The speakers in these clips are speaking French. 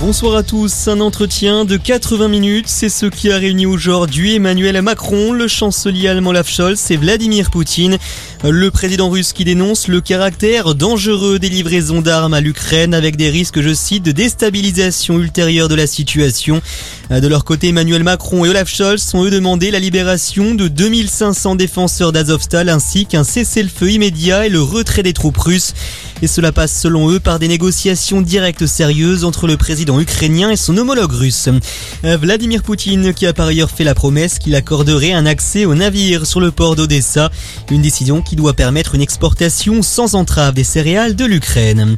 Bonsoir à tous. Un entretien de 80 minutes, c'est ce qui a réuni aujourd'hui Emmanuel Macron, le chancelier allemand Olaf Scholz et Vladimir Poutine. Le président russe qui dénonce le caractère dangereux des livraisons d'armes à l'Ukraine avec des risques, je cite, de déstabilisation ultérieure de la situation. De leur côté, Emmanuel Macron et Olaf Scholz ont eux demandé la libération de 2500 défenseurs d'Azovstal ainsi qu'un cessez-le-feu immédiat et le retrait des troupes russes. Et cela passe selon eux par des négociations directes sérieuses entre le président ukrainien et son homologue russe. Vladimir Poutine qui a par ailleurs fait la promesse qu'il accorderait un accès aux navires sur le port d'Odessa, une décision qui doit permettre une exportation sans entrave des céréales de l'Ukraine.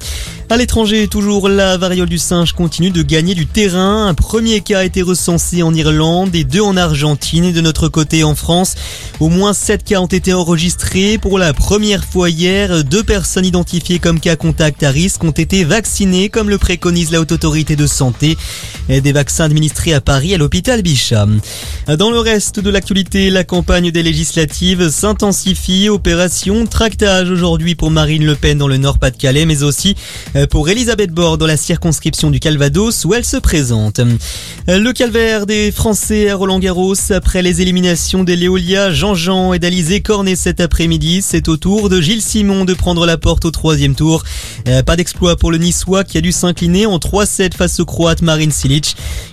À l'étranger, toujours la variole du singe continue de gagner du terrain. Un premier cas a été recensé en Irlande et deux en Argentine et de notre côté en France. Au moins sept cas ont été enregistrés. Pour la première fois hier, deux personnes identifiées comme cas contact à risque ont été vaccinées comme le préconise la haute autorité de santé. Des vaccins administrés à Paris à l'hôpital Bichat. Dans le reste de l'actualité, la campagne des législatives s'intensifie. Opération tractage aujourd'hui pour Marine Le Pen dans le Nord-Pas-de-Calais, mais aussi pour Elisabeth Borne dans la circonscription du Calvados où elle se présente. Le calvaire des Français à Roland Garros après les éliminations des Léolia, Jean-Jean et d'Alizé Cornet cet après-midi. C'est au tour de Gilles Simon de prendre la porte au troisième tour. Pas d'exploit pour le Niçois qui a dû s'incliner en 3-7 face au Croate Marin Silic.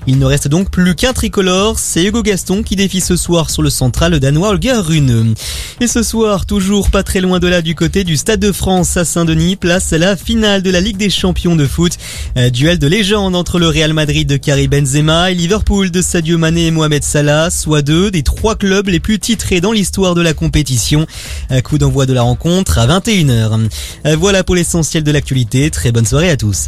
Il ne reste donc plus qu'un tricolore, c'est Hugo Gaston qui défie ce soir sur le central le danois Holger Rune. Et ce soir, toujours pas très loin de là du côté du Stade de France à Saint-Denis, place la finale de la Ligue des champions de foot. duel de légende entre le Real Madrid de Karim Benzema et Liverpool de Sadio Mané et Mohamed Salah, soit deux des trois clubs les plus titrés dans l'histoire de la compétition. Coup d'envoi de la rencontre à 21h. Voilà pour l'essentiel de l'actualité. Très bonne soirée à tous.